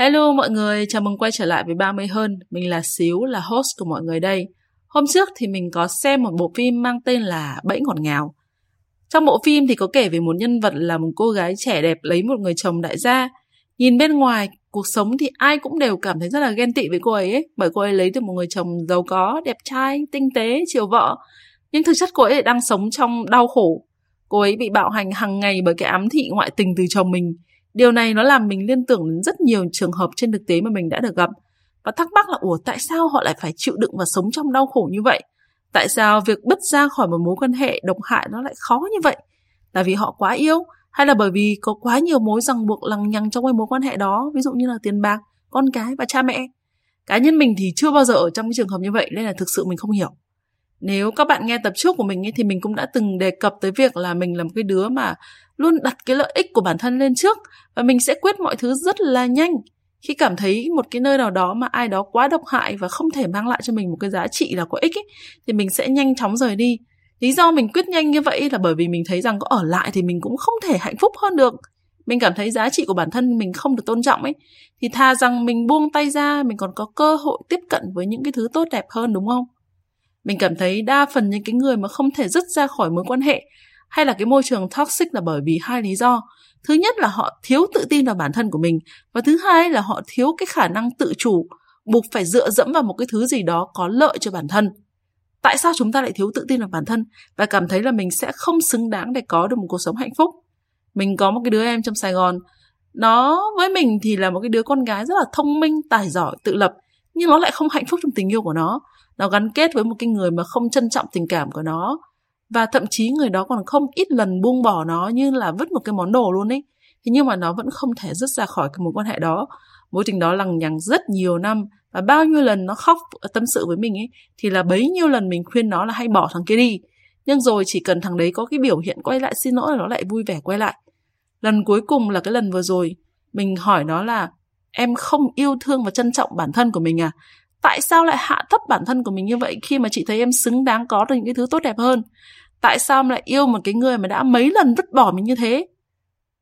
Hello mọi người, chào mừng quay trở lại với 30 hơn. Mình là Xíu, là host của mọi người đây. Hôm trước thì mình có xem một bộ phim mang tên là Bẫy ngọt ngào. Trong bộ phim thì có kể về một nhân vật là một cô gái trẻ đẹp lấy một người chồng đại gia. Nhìn bên ngoài cuộc sống thì ai cũng đều cảm thấy rất là ghen tị với cô ấy, ấy bởi cô ấy lấy được một người chồng giàu có, đẹp trai, tinh tế, chiều vợ. Nhưng thực chất cô ấy đang sống trong đau khổ. Cô ấy bị bạo hành hàng ngày bởi cái ám thị ngoại tình từ chồng mình Điều này nó làm mình liên tưởng đến rất nhiều trường hợp trên thực tế mà mình đã được gặp và thắc mắc là ủa tại sao họ lại phải chịu đựng và sống trong đau khổ như vậy? Tại sao việc bứt ra khỏi một mối quan hệ độc hại nó lại khó như vậy? Là vì họ quá yêu hay là bởi vì có quá nhiều mối ràng buộc lằng nhằng trong cái mối quan hệ đó, ví dụ như là tiền bạc, con cái và cha mẹ? Cá nhân mình thì chưa bao giờ ở trong cái trường hợp như vậy nên là thực sự mình không hiểu. Nếu các bạn nghe tập trước của mình ấy, thì mình cũng đã từng đề cập tới việc là mình là một cái đứa mà luôn đặt cái lợi ích của bản thân lên trước và mình sẽ quyết mọi thứ rất là nhanh. Khi cảm thấy một cái nơi nào đó mà ai đó quá độc hại và không thể mang lại cho mình một cái giá trị là có ích ấy, thì mình sẽ nhanh chóng rời đi. Lý do mình quyết nhanh như vậy là bởi vì mình thấy rằng có ở lại thì mình cũng không thể hạnh phúc hơn được. Mình cảm thấy giá trị của bản thân mình không được tôn trọng ấy thì thà rằng mình buông tay ra mình còn có cơ hội tiếp cận với những cái thứ tốt đẹp hơn đúng không? Mình cảm thấy đa phần những cái người mà không thể dứt ra khỏi mối quan hệ hay là cái môi trường toxic là bởi vì hai lý do. Thứ nhất là họ thiếu tự tin vào bản thân của mình và thứ hai là họ thiếu cái khả năng tự chủ, buộc phải dựa dẫm vào một cái thứ gì đó có lợi cho bản thân. Tại sao chúng ta lại thiếu tự tin vào bản thân và cảm thấy là mình sẽ không xứng đáng để có được một cuộc sống hạnh phúc? Mình có một cái đứa em trong Sài Gòn, nó với mình thì là một cái đứa con gái rất là thông minh, tài giỏi, tự lập, nhưng nó lại không hạnh phúc trong tình yêu của nó. Nó gắn kết với một cái người mà không trân trọng tình cảm của nó, và thậm chí người đó còn không ít lần buông bỏ nó như là vứt một cái món đồ luôn ấy. Thế nhưng mà nó vẫn không thể dứt ra khỏi cái mối quan hệ đó. Mối tình đó lằng nhằng rất nhiều năm và bao nhiêu lần nó khóc tâm sự với mình ấy thì là bấy nhiêu lần mình khuyên nó là hay bỏ thằng kia đi. Nhưng rồi chỉ cần thằng đấy có cái biểu hiện quay lại xin lỗi là nó lại vui vẻ quay lại. Lần cuối cùng là cái lần vừa rồi mình hỏi nó là em không yêu thương và trân trọng bản thân của mình à? Tại sao lại hạ thấp bản thân của mình như vậy khi mà chị thấy em xứng đáng có được những cái thứ tốt đẹp hơn? Tại sao em lại yêu một cái người mà đã mấy lần vứt bỏ mình như thế?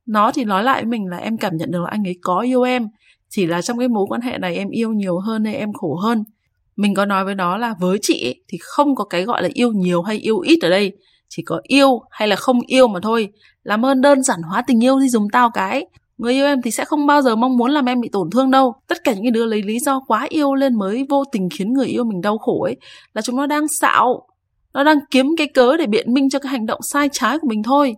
Nó thì nói lại với mình là em cảm nhận được là anh ấy có yêu em. Chỉ là trong cái mối quan hệ này em yêu nhiều hơn hay em khổ hơn. Mình có nói với nó là với chị ấy, thì không có cái gọi là yêu nhiều hay yêu ít ở đây. Chỉ có yêu hay là không yêu mà thôi. Làm ơn đơn giản hóa tình yêu đi dùng tao cái người yêu em thì sẽ không bao giờ mong muốn làm em bị tổn thương đâu. Tất cả những cái đứa lấy lý do quá yêu lên mới vô tình khiến người yêu mình đau khổ ấy, là chúng nó đang xạo. Nó đang kiếm cái cớ để biện minh cho cái hành động sai trái của mình thôi.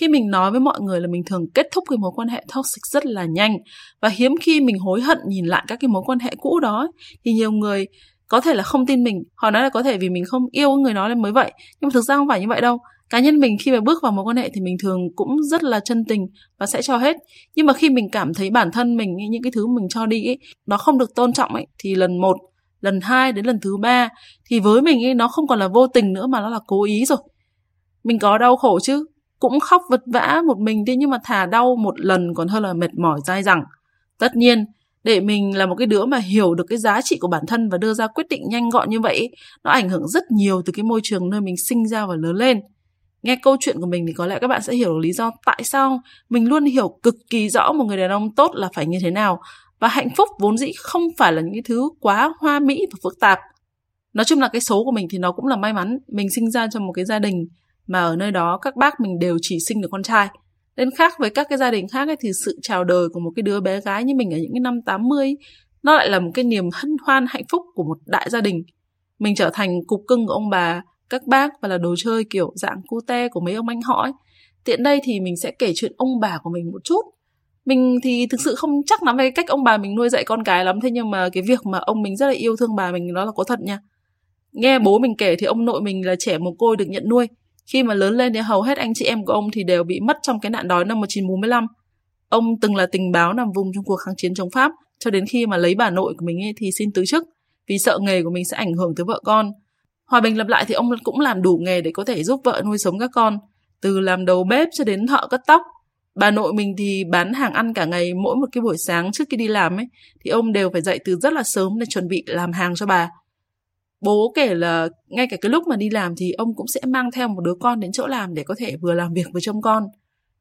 Khi mình nói với mọi người là mình thường kết thúc cái mối quan hệ toxic rất là nhanh. Và hiếm khi mình hối hận nhìn lại các cái mối quan hệ cũ đó thì nhiều người có thể là không tin mình. Họ nói là có thể vì mình không yêu người nói nên mới vậy. Nhưng mà thực ra không phải như vậy đâu cá nhân mình khi mà bước vào mối quan hệ thì mình thường cũng rất là chân tình và sẽ cho hết. Nhưng mà khi mình cảm thấy bản thân mình những cái thứ mình cho đi ấy, nó không được tôn trọng ấy thì lần một lần hai đến lần thứ ba thì với mình ấy nó không còn là vô tình nữa mà nó là cố ý rồi. Mình có đau khổ chứ? Cũng khóc vật vã một mình đi nhưng mà thà đau một lần còn hơn là mệt mỏi dai dẳng. Tất nhiên để mình là một cái đứa mà hiểu được cái giá trị của bản thân và đưa ra quyết định nhanh gọn như vậy nó ảnh hưởng rất nhiều từ cái môi trường nơi mình sinh ra và lớn lên nghe câu chuyện của mình thì có lẽ các bạn sẽ hiểu được lý do tại sao mình luôn hiểu cực kỳ rõ một người đàn ông tốt là phải như thế nào. Và hạnh phúc vốn dĩ không phải là những cái thứ quá hoa mỹ và phức tạp. Nói chung là cái số của mình thì nó cũng là may mắn. Mình sinh ra trong một cái gia đình mà ở nơi đó các bác mình đều chỉ sinh được con trai. Nên khác với các cái gia đình khác ấy, thì sự chào đời của một cái đứa bé gái như mình ở những cái năm 80 nó lại là một cái niềm hân hoan hạnh phúc của một đại gia đình. Mình trở thành cục cưng của ông bà các bác và là đồ chơi kiểu dạng cute của mấy ông anh họ ấy. tiện đây thì mình sẽ kể chuyện ông bà của mình một chút. Mình thì thực sự không chắc lắm về cách ông bà mình nuôi dạy con cái lắm, thế nhưng mà cái việc mà ông mình rất là yêu thương bà mình nó là có thật nha. Nghe bố mình kể thì ông nội mình là trẻ mồ côi được nhận nuôi. Khi mà lớn lên thì hầu hết anh chị em của ông thì đều bị mất trong cái nạn đói năm 1945 ông từng là tình báo nằm vùng trong cuộc kháng chiến chống Pháp. Cho đến khi mà lấy bà nội của mình ấy thì xin từ chức. Vì sợ nghề của mình sẽ ảnh hưởng tới vợ con hòa bình lập lại thì ông cũng làm đủ nghề để có thể giúp vợ nuôi sống các con, từ làm đầu bếp cho đến thợ cắt tóc. Bà nội mình thì bán hàng ăn cả ngày, mỗi một cái buổi sáng trước khi đi làm ấy, thì ông đều phải dậy từ rất là sớm để chuẩn bị làm hàng cho bà. Bố kể là ngay cả cái lúc mà đi làm thì ông cũng sẽ mang theo một đứa con đến chỗ làm để có thể vừa làm việc vừa trông con.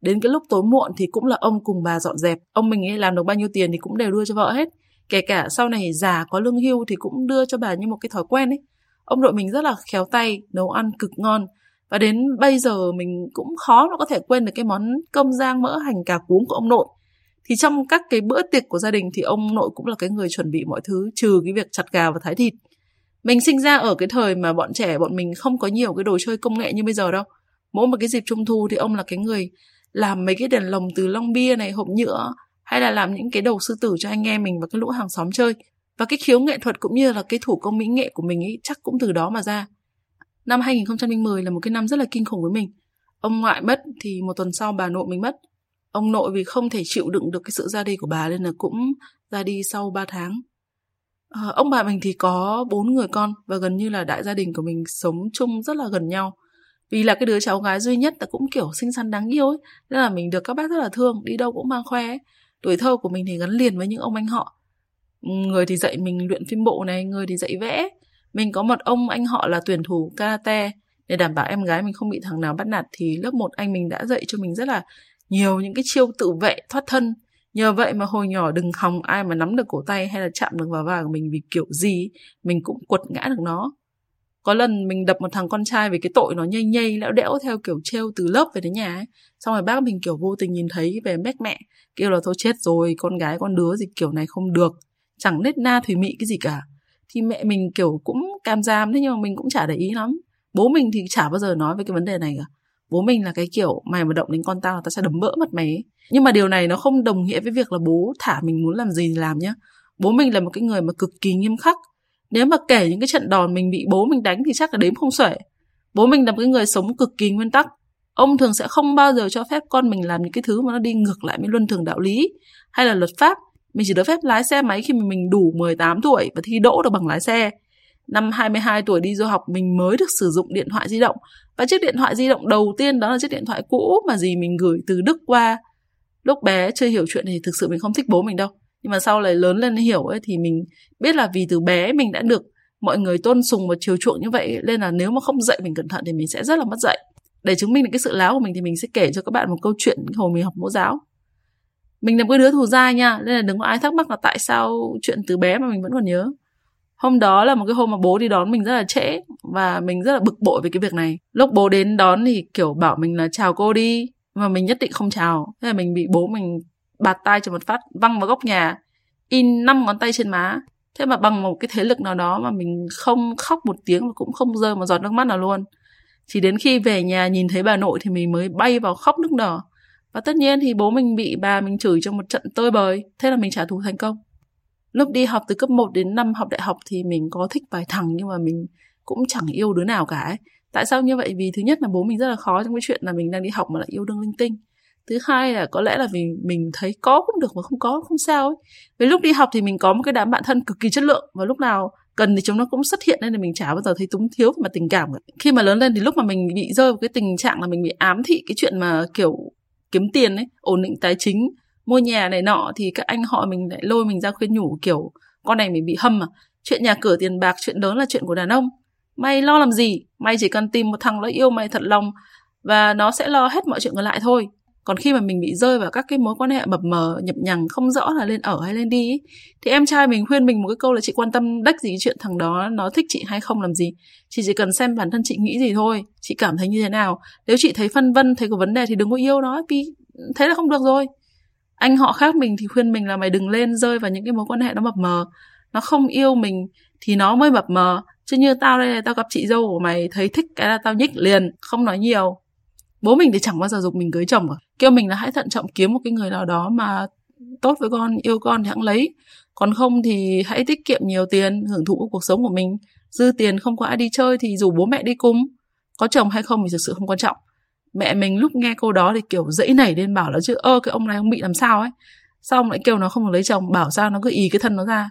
Đến cái lúc tối muộn thì cũng là ông cùng bà dọn dẹp. Ông mình ấy làm được bao nhiêu tiền thì cũng đều đưa cho vợ hết. Kể cả sau này già có lương hưu thì cũng đưa cho bà như một cái thói quen ấy ông nội mình rất là khéo tay, nấu ăn cực ngon. Và đến bây giờ mình cũng khó mà có thể quên được cái món cơm rang mỡ hành cà cuống của ông nội. Thì trong các cái bữa tiệc của gia đình thì ông nội cũng là cái người chuẩn bị mọi thứ, trừ cái việc chặt gà và thái thịt. Mình sinh ra ở cái thời mà bọn trẻ bọn mình không có nhiều cái đồ chơi công nghệ như bây giờ đâu. Mỗi một cái dịp trung thu thì ông là cái người làm mấy cái đèn lồng từ lông bia này, hộp nhựa, hay là làm những cái đầu sư tử cho anh em mình và cái lũ hàng xóm chơi và cái khiếu nghệ thuật cũng như là cái thủ công mỹ nghệ của mình ấy chắc cũng từ đó mà ra. Năm 2010 là một cái năm rất là kinh khủng với mình. Ông ngoại mất thì một tuần sau bà nội mình mất. Ông nội vì không thể chịu đựng được cái sự ra đi của bà nên là cũng ra đi sau 3 tháng. À, ông bà mình thì có bốn người con và gần như là đại gia đình của mình sống chung rất là gần nhau. Vì là cái đứa cháu gái duy nhất là cũng kiểu xinh xắn đáng yêu ấy nên là mình được các bác rất là thương đi đâu cũng mang khoe ấy. tuổi thơ của mình thì gắn liền với những ông anh họ người thì dạy mình luyện phim bộ này, người thì dạy vẽ. Mình có một ông, anh họ là tuyển thủ karate. Để đảm bảo em gái mình không bị thằng nào bắt nạt thì lớp một anh mình đã dạy cho mình rất là nhiều những cái chiêu tự vệ, thoát thân. Nhờ vậy mà hồi nhỏ đừng hòng ai mà nắm được cổ tay hay là chạm được vào vai của mình vì kiểu gì, mình cũng quật ngã được nó. Có lần mình đập một thằng con trai vì cái tội nó nhây nhây lão đẽo theo kiểu trêu từ lớp về đến nhà ấy. Xong rồi bác mình kiểu vô tình nhìn thấy về mét mẹ, kêu là thôi chết rồi, con gái, con đứa gì kiểu này không được chẳng nết na thủy mị cái gì cả. Thì mẹ mình, kiểu, cũng cam giam thế nhưng mà mình cũng chả để ý lắm. Bố mình thì chả bao giờ nói về cái vấn đề này cả. Bố mình là cái kiểu, mày mà động đến con tao tao sẽ đấm mỡ mặt mày ấy. nhưng mà điều này nó không đồng nghĩa với việc là bố thả mình muốn làm gì thì làm nhá. Bố mình là một cái người mà cực kỳ nghiêm khắc. Nếu mà kể những cái trận đòn mình bị bố mình đánh thì chắc là đếm không xuể. Bố mình là một cái người sống cực kỳ nguyên tắc. Ông thường sẽ không bao giờ cho phép con mình làm những cái thứ mà nó đi ngược lại với luân thường đạo lý hay là luật pháp mình chỉ được phép lái xe máy khi mà mình đủ 18 tuổi và thi đỗ được bằng lái xe. Năm 22 tuổi đi du học, mình mới được sử dụng điện thoại di động. Và chiếc điện thoại di động đầu tiên đó là chiếc điện thoại cũ mà dì mình gửi từ Đức qua. Lúc bé chưa hiểu chuyện thì thực sự mình không thích bố mình đâu. Nhưng mà sau này lớn lên hiểu ấy thì mình biết là vì từ bé mình đã được mọi người tôn sùng và chiều chuộng như vậy, nên là nếu mà không dạy mình cẩn thận thì mình sẽ rất là mất dạy. Để chứng minh được cái sự láo của mình thì mình sẽ kể cho các bạn một câu chuyện hồi mình học mẫu giáo mình là một cái đứa thù dai nha, nên là đừng có ai thắc mắc là tại sao chuyện từ bé mà mình vẫn còn nhớ. Hôm đó là một cái hôm mà bố đi đón mình rất là trễ và mình rất là bực bội về cái việc này. Lúc bố đến đón thì, kiểu, bảo mình là, chào cô đi. Mà mình nhất định không chào. Thế là mình bị bố mình bạt tay cho một phát, văng vào góc nhà, in năm ngón tay trên má. Thế mà bằng một cái thế lực nào đó mà mình không khóc một tiếng và cũng không rơi một giọt nước mắt nào luôn. Chỉ đến khi về nhà nhìn thấy bà nội thì mình mới bay vào khóc nức nở và tất nhiên thì bố mình bị bà mình chửi trong một trận tơi bời, thế là mình trả thù thành công. Lúc đi học từ cấp 1 đến năm học đại học thì mình có thích vài thằng nhưng mà mình cũng chẳng yêu đứa nào cả ấy. Tại sao như vậy? Vì thứ nhất là bố mình rất là khó trong cái chuyện là mình đang đi học mà lại yêu đương linh tinh. Thứ hai là có lẽ là vì mình thấy có cũng được mà không có không sao ấy. Với lúc đi học thì mình có một cái đám bạn thân cực kỳ chất lượng và lúc nào cần thì chúng nó cũng xuất hiện nên là mình chả bao giờ thấy túng thiếu mà tình cảm cả. Khi mà lớn lên thì lúc mà mình bị rơi vào cái tình trạng là mình bị ám thị cái chuyện mà kiểu kiếm tiền ấy, ổn định tài chính, mua nhà này nọ thì các anh họ mình lại lôi mình ra khuyên nhủ, kiểu, con này mình bị hâm à? Chuyện nhà cửa tiền bạc, chuyện lớn là chuyện của đàn ông. Mày lo làm gì? Mày chỉ cần tìm một thằng nó yêu mày thật lòng và nó sẽ lo hết mọi chuyện còn lại thôi còn khi mà mình bị rơi vào các cái mối quan hệ mập mờ nhập nhằng không rõ là lên ở hay lên đi ấy, thì em trai mình khuyên mình một cái câu là chị quan tâm đách gì chuyện thằng đó nó thích chị hay không làm gì? Chị chỉ cần xem bản thân chị nghĩ gì thôi chị cảm thấy như thế nào. Nếu chị thấy phân vân thấy có vấn đề thì đừng có yêu nó vì thế là không được rồi. Anh họ khác mình thì khuyên mình là mày đừng lên rơi vào những cái mối quan hệ nó mập mờ nó không yêu mình thì nó mới mập mờ. Chứ như tao đây này tao gặp chị dâu của mày thấy thích cái là tao nhích liền không nói nhiều bố mình thì chẳng bao giờ dục mình cưới chồng cả. Kêu mình là hãy thận trọng kiếm một cái người nào đó mà tốt với con, yêu con thì hãng lấy. Còn không thì hãy tiết kiệm nhiều tiền, hưởng thụ cuộc sống của mình. Dư tiền không có ai đi chơi thì dù bố mẹ đi cùng. Có chồng hay không thì thực sự không quan trọng. Mẹ mình lúc nghe câu đó thì kiểu dẫy nảy lên bảo là chứ, ơ, cái ông này ông bị làm sao ấy? Sao ông lại kêu nó không được lấy chồng? Bảo sao nó cứ ý cái thân nó ra.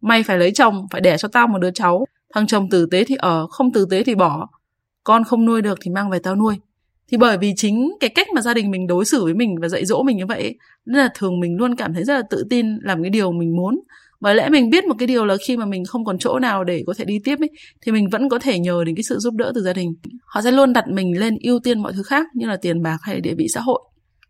Mày phải lấy chồng, phải đẻ cho tao một đứa cháu. Thằng chồng tử tế thì ở, không tử tế thì bỏ. Con không nuôi được thì mang về tao nuôi thì bởi vì chính cái cách mà gia đình mình đối xử với mình và dạy dỗ mình như vậy nên là thường mình luôn cảm thấy rất là tự tin làm cái điều mình muốn. Bởi lẽ mình biết một cái điều là khi mà mình không còn chỗ nào để có thể đi tiếp ấy, thì mình vẫn có thể nhờ đến cái sự giúp đỡ từ gia đình. Họ sẽ luôn đặt mình lên ưu tiên mọi thứ khác, như là tiền bạc hay địa vị xã hội.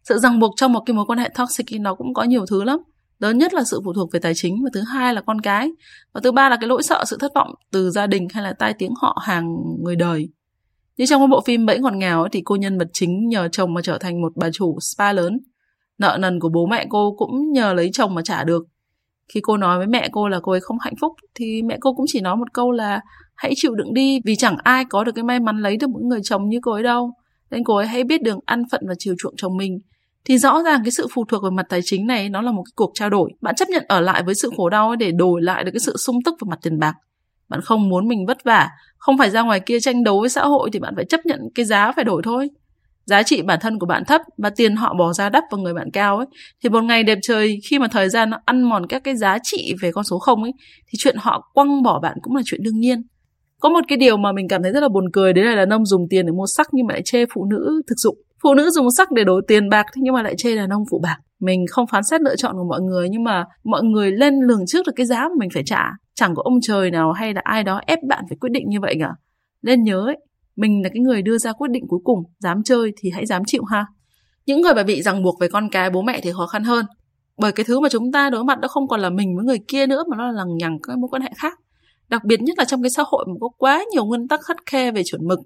Sự ràng buộc trong một cái mối quan hệ toxic nó cũng có nhiều thứ lắm. Lớn nhất là sự phụ thuộc về tài chính và thứ hai là con cái. Và thứ ba là cái nỗi sợ, sự thất vọng từ gia đình hay là tai tiếng họ hàng người đời như trong bộ phim Bẫy ngọt ngào thì cô nhân vật chính nhờ chồng mà trở thành một bà chủ spa lớn. Nợ nần của bố mẹ cô cũng nhờ lấy chồng mà trả được. Khi cô nói với mẹ cô là cô ấy không hạnh phúc, thì mẹ cô cũng chỉ nói một câu là, hãy chịu đựng đi, vì chẳng ai có được cái may mắn lấy được một người chồng như cô ấy đâu. Nên cô ấy hãy biết đường ăn phận và chiều chuộng chồng mình. Thì rõ ràng cái sự phụ thuộc về mặt tài chính này, nó là một cái cuộc trao đổi. Bạn chấp nhận ở lại với sự khổ đau để đổi lại được cái sự sung túc về mặt tiền bạc. Bạn không muốn mình vất vả không phải ra ngoài kia tranh đấu với xã hội thì bạn phải chấp nhận cái giá phải đổi thôi. Giá trị bản thân của bạn thấp và tiền họ bỏ ra đắp vào người bạn cao ấy, thì một ngày đẹp trời khi mà thời gian nó ăn mòn các cái giá trị về con số không ấy, thì chuyện họ quăng bỏ bạn cũng là chuyện đương nhiên. Có một cái điều mà mình cảm thấy rất là buồn cười, đấy là đàn ông dùng tiền để mua sắc nhưng mà lại chê phụ nữ thực dụng phụ nữ dùng sắc để đổi tiền bạc nhưng mà lại chê đàn ông phụ bạc. Mình không phán xét lựa chọn của mọi người nhưng mà mọi người lên lường trước được cái giá mà mình phải trả. Chẳng có ông trời nào hay là ai đó ép bạn phải quyết định như vậy cả. Nên nhớ ấy, mình là cái người đưa ra quyết định cuối cùng. Dám chơi thì hãy dám chịu ha. Những người mà bị ràng buộc về con cái bố mẹ thì khó khăn hơn. Bởi cái thứ mà chúng ta đối mặt đó không còn là mình với người kia nữa mà nó là lằng nhằng các mối quan hệ khác. Đặc biệt nhất là trong cái xã hội mà có quá nhiều nguyên tắc khắt khe về chuẩn mực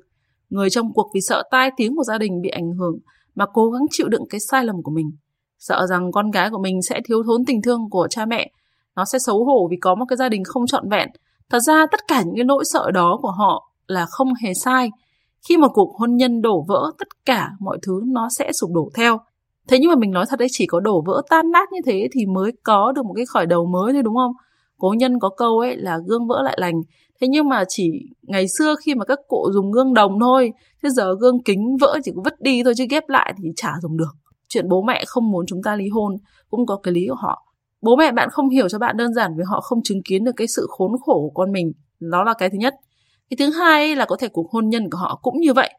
người trong cuộc vì sợ tai tiếng của gia đình bị ảnh hưởng mà cố gắng chịu đựng cái sai lầm của mình. Sợ rằng con gái của mình sẽ thiếu thốn tình thương của cha mẹ. Nó sẽ xấu hổ vì có một cái gia đình không trọn vẹn. Thật ra tất cả những cái nỗi sợ đó của họ là không hề sai. Khi mà cuộc hôn nhân đổ vỡ, tất cả mọi thứ nó sẽ sụp đổ theo. Thế nhưng mà mình nói thật đấy, chỉ có đổ vỡ tan nát như thế thì mới có được một cái khởi đầu mới thôi, đúng không? Cố nhân có câu ấy là gương vỡ lại lành thế nhưng mà chỉ ngày xưa khi mà các cụ dùng gương đồng thôi thế giờ gương kính vỡ chỉ có vứt đi thôi chứ ghép lại thì chả dùng được. Chuyện bố mẹ không muốn chúng ta ly hôn cũng có cái lý của họ. Bố mẹ bạn không hiểu cho bạn đơn giản vì họ không chứng kiến được cái sự khốn khổ của con mình. Đó là cái thứ nhất. Cái thứ hai là có thể cuộc hôn nhân của họ cũng như vậy.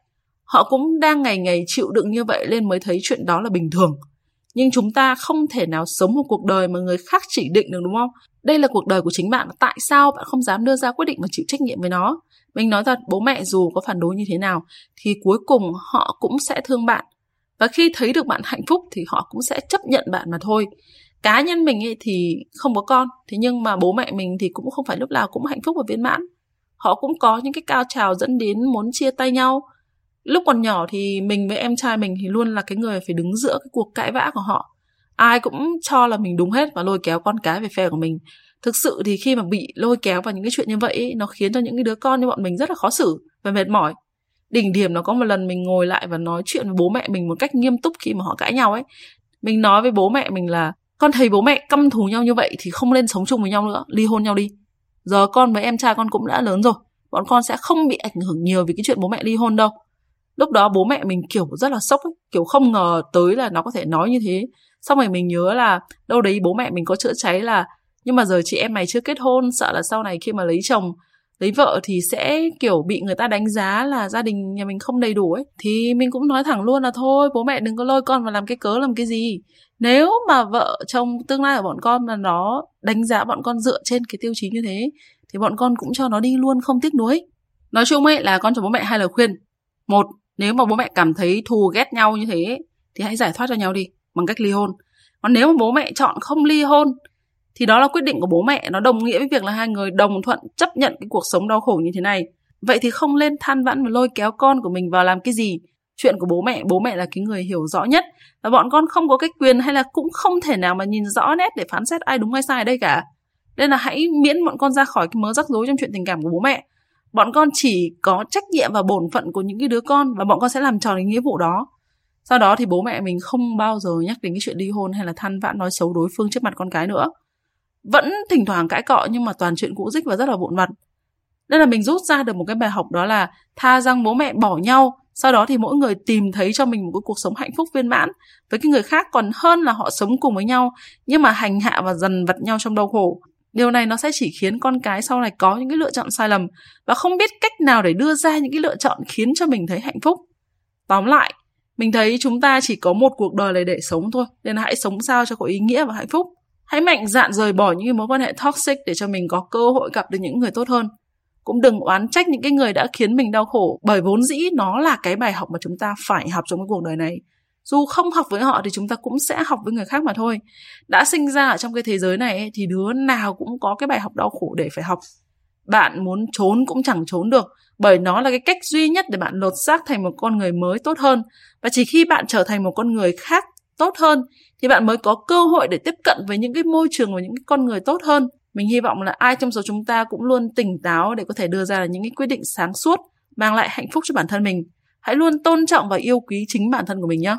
Họ cũng đang ngày ngày chịu đựng như vậy nên mới thấy chuyện đó là bình thường nhưng chúng ta không thể nào sống một cuộc đời mà người khác chỉ định được, đúng không? Đây là cuộc đời của chính bạn. Tại sao bạn không dám đưa ra quyết định và chịu trách nhiệm với nó? Mình nói thật, bố mẹ dù có phản đối như thế nào, thì cuối cùng họ cũng sẽ thương bạn. Và khi thấy được bạn hạnh phúc thì họ cũng sẽ chấp nhận bạn mà thôi. Cá nhân mình ấy thì không có con, thế nhưng mà bố mẹ mình thì cũng không phải lúc nào cũng hạnh phúc và viên mãn. Họ cũng có những cái cao trào dẫn đến muốn chia tay nhau lúc còn nhỏ thì mình với em trai mình thì luôn là cái người phải đứng giữa cái cuộc cãi vã của họ. Ai cũng cho là mình đúng hết và lôi kéo con cái về phe của mình. Thực sự thì khi mà bị lôi kéo vào những cái chuyện như vậy nó khiến cho những cái đứa con như bọn mình rất là khó xử và mệt mỏi. Đỉnh điểm nó có một lần mình ngồi lại và nói chuyện với bố mẹ mình một cách nghiêm túc khi mà họ cãi nhau ấy. Mình nói với bố mẹ mình là, con thấy bố mẹ căm thù nhau như vậy thì không nên sống chung với nhau nữa, ly hôn nhau đi. Giờ con với em trai con cũng đã lớn rồi, bọn con sẽ không bị ảnh hưởng nhiều vì cái chuyện bố mẹ ly hôn đâu lúc đó bố mẹ mình kiểu rất là sốc ấy, kiểu không ngờ tới là nó có thể nói như thế. Xong rồi mình nhớ là đâu đấy bố mẹ mình có chữa cháy là nhưng mà giờ chị em mày chưa kết hôn sợ là sau này khi mà lấy chồng lấy vợ thì sẽ kiểu bị người ta đánh giá là gia đình nhà mình không đầy đủ ấy. Thì mình cũng nói thẳng luôn là thôi bố mẹ đừng có lôi con vào làm cái cớ làm cái gì. Nếu mà vợ chồng tương lai của bọn con mà nó đánh giá bọn con dựa trên cái tiêu chí như thế thì bọn con cũng cho nó đi luôn không tiếc nuối. Nói chung ấy là con cho bố mẹ hai lời khuyên. Một nếu mà bố mẹ cảm thấy thù ghét nhau như thế, thì hãy giải thoát cho nhau đi, bằng cách ly hôn. Còn nếu mà bố mẹ chọn không ly hôn, thì đó là quyết định của bố mẹ. Nó đồng nghĩa với việc là hai người đồng thuận chấp nhận cái cuộc sống đau khổ như thế này. Vậy thì không lên than vãn và lôi kéo con của mình vào làm cái gì? Chuyện của bố mẹ bố mẹ là cái người hiểu rõ nhất. Và bọn con không có cái quyền hay là cũng không thể nào mà nhìn rõ nét để phán xét ai đúng ai sai ở đây cả. Nên là hãy miễn bọn con ra khỏi cái mớ rắc rối trong chuyện tình cảm của bố mẹ bọn con chỉ có trách nhiệm và bổn phận của những cái đứa con và bọn con sẽ làm tròn cái nghĩa vụ đó. Sau đó thì bố mẹ mình không bao giờ nhắc đến cái chuyện ly hôn hay là than vãn nói xấu đối phương trước mặt con cái nữa. Vẫn thỉnh thoảng cãi cọ nhưng mà toàn chuyện cũ dích và rất là vụn vặt. Nên là mình rút ra được một cái bài học đó là tha rằng bố mẹ bỏ nhau, sau đó thì mỗi người tìm thấy cho mình một cái cuộc sống hạnh phúc viên mãn. Với cái người khác còn hơn là họ sống cùng với nhau, nhưng mà hành hạ và dần vật nhau trong đau khổ điều này nó sẽ chỉ khiến con cái sau này có những cái lựa chọn sai lầm và không biết cách nào để đưa ra những cái lựa chọn khiến cho mình thấy hạnh phúc. Tóm lại, mình thấy chúng ta chỉ có một cuộc đời này để sống thôi, nên hãy sống sao cho có ý nghĩa và hạnh phúc. Hãy mạnh dạn rời bỏ những mối quan hệ toxic để cho mình có cơ hội gặp được những người tốt hơn. Cũng đừng oán trách những cái người đã khiến mình đau khổ, bởi vốn dĩ nó là cái bài học mà chúng ta phải học trong cái cuộc đời này dù không học với họ thì chúng ta cũng sẽ học với người khác mà thôi. Đã sinh ra ở trong cái thế giới này ấy, thì đứa nào cũng có cái bài học đau khổ để phải học. Bạn muốn trốn cũng chẳng trốn được bởi nó là cái cách duy nhất để bạn lột xác thành một con người mới tốt hơn. Và chỉ khi bạn trở thành một con người khác tốt hơn thì bạn mới có cơ hội để tiếp cận với những cái môi trường và những cái con người tốt hơn. Mình hy vọng là ai trong số chúng ta cũng luôn tỉnh táo để có thể đưa ra những cái quyết định sáng suốt mang lại hạnh phúc cho bản thân mình. Hãy luôn tôn trọng và yêu quý chính bản thân của mình nhé.